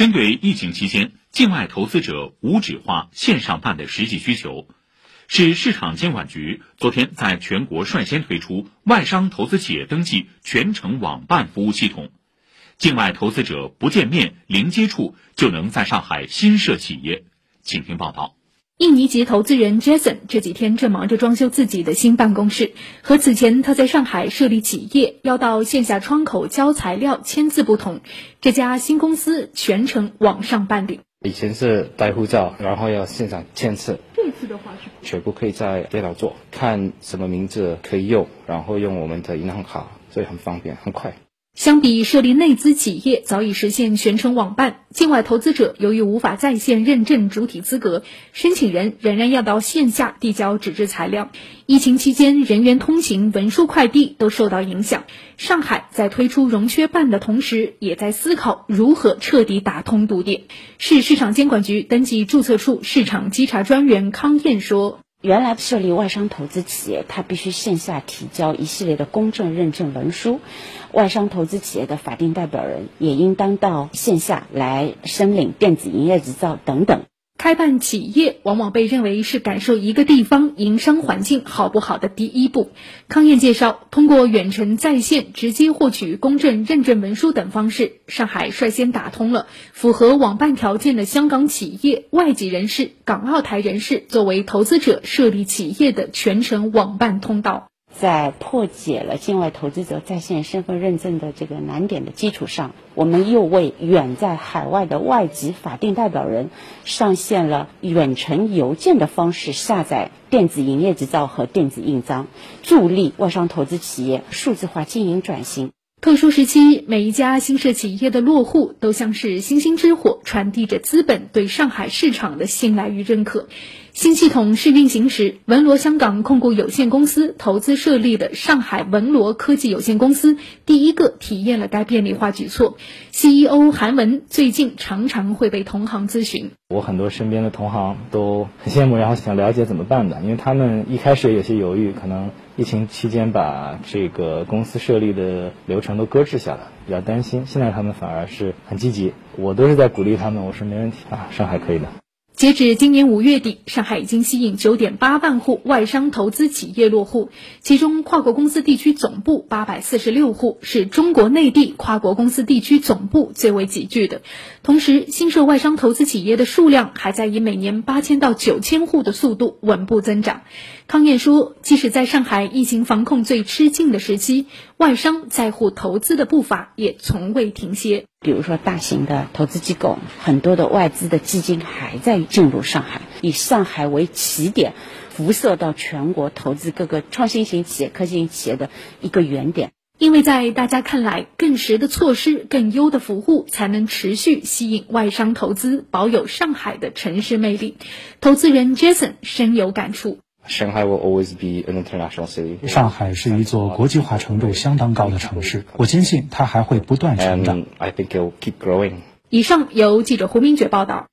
针对疫情期间境外投资者无纸化线上办的实际需求，市市场监管局昨天在全国率先推出外商投资企业登记全程网办服务系统，境外投资者不见面、零接触就能在上海新设企业。请听报道。印尼籍投资人 Jason 这几天正忙着装修自己的新办公室，和此前他在上海设立企业要到线下窗口交材料、签字不同，这家新公司全程网上办理。以前是带护照，然后要现场签字，这次的话是全部可以在电脑做，看什么名字可以用，然后用我们的银行卡，所以很方便，很快。相比设立内资企业早已实现全程网办，境外投资者由于无法在线认证主体资格，申请人仍然要到线下递交纸质材料。疫情期间，人员通行、文书快递都受到影响。上海在推出融缺办的同时，也在思考如何彻底打通堵点。市市场监管局登记注册处市场稽查专员康燕说。原来设立外商投资企业，它必须线下提交一系列的公证认证文书，外商投资企业的法定代表人也应当到线下来申领电子营业执照等等。开办企业往往被认为是感受一个地方营商环境好不好的第一步。康燕介绍，通过远程在线直接获取公证认证文书等方式，上海率先打通了符合网办条件的香港企业、外籍人士、港澳台人士作为投资者设立企业的全程网办通道。在破解了境外投资者在线身份认证的这个难点的基础上，我们又为远在海外的外籍法定代表人上线了远程邮件的方式下载电子营业执照和电子印章，助力外商投资企业数字化经营转型。特殊时期，每一家新设企业的落户都像是星星之火，传递着资本对上海市场的信赖与认可。新系统试运行时，文罗香港控股有限公司投资设立的上海文罗科技有限公司，第一个体验了该便利化举措。CEO 韩文最近常常会被同行咨询，我很多身边的同行都很羡慕，然后想了解怎么办的，因为他们一开始有些犹豫，可能。疫情期间把这个公司设立的流程都搁置下来，比较担心。现在他们反而是很积极，我都是在鼓励他们。我说没问题啊，上海可以的。截止今年五月底，上海已经吸引九点八万户外商投资企业落户，其中跨国公司地区总部八百四十六户，是中国内地跨国公司地区总部最为集聚的。同时，新设外商投资企业的数量还在以每年八千到九千户的速度稳步增长。康燕说，即使在上海疫情防控最吃劲的时期，外商在沪投资的步伐也从未停歇。比如说，大型的投资机构，很多的外资的基金还在进入上海，以上海为起点，辐射到全国投资各个创新型企业、科技型企业的一个原点。因为在大家看来，更实的措施、更优的服务，才能持续吸引外商投资，保有上海的城市魅力。投资人 Jason 深有感触。Shanghai will always be an international city。上海是一座国际化程度相当高的城市，我坚信它还会不断成长。I think it will keep growing。以上由记者胡明觉报道。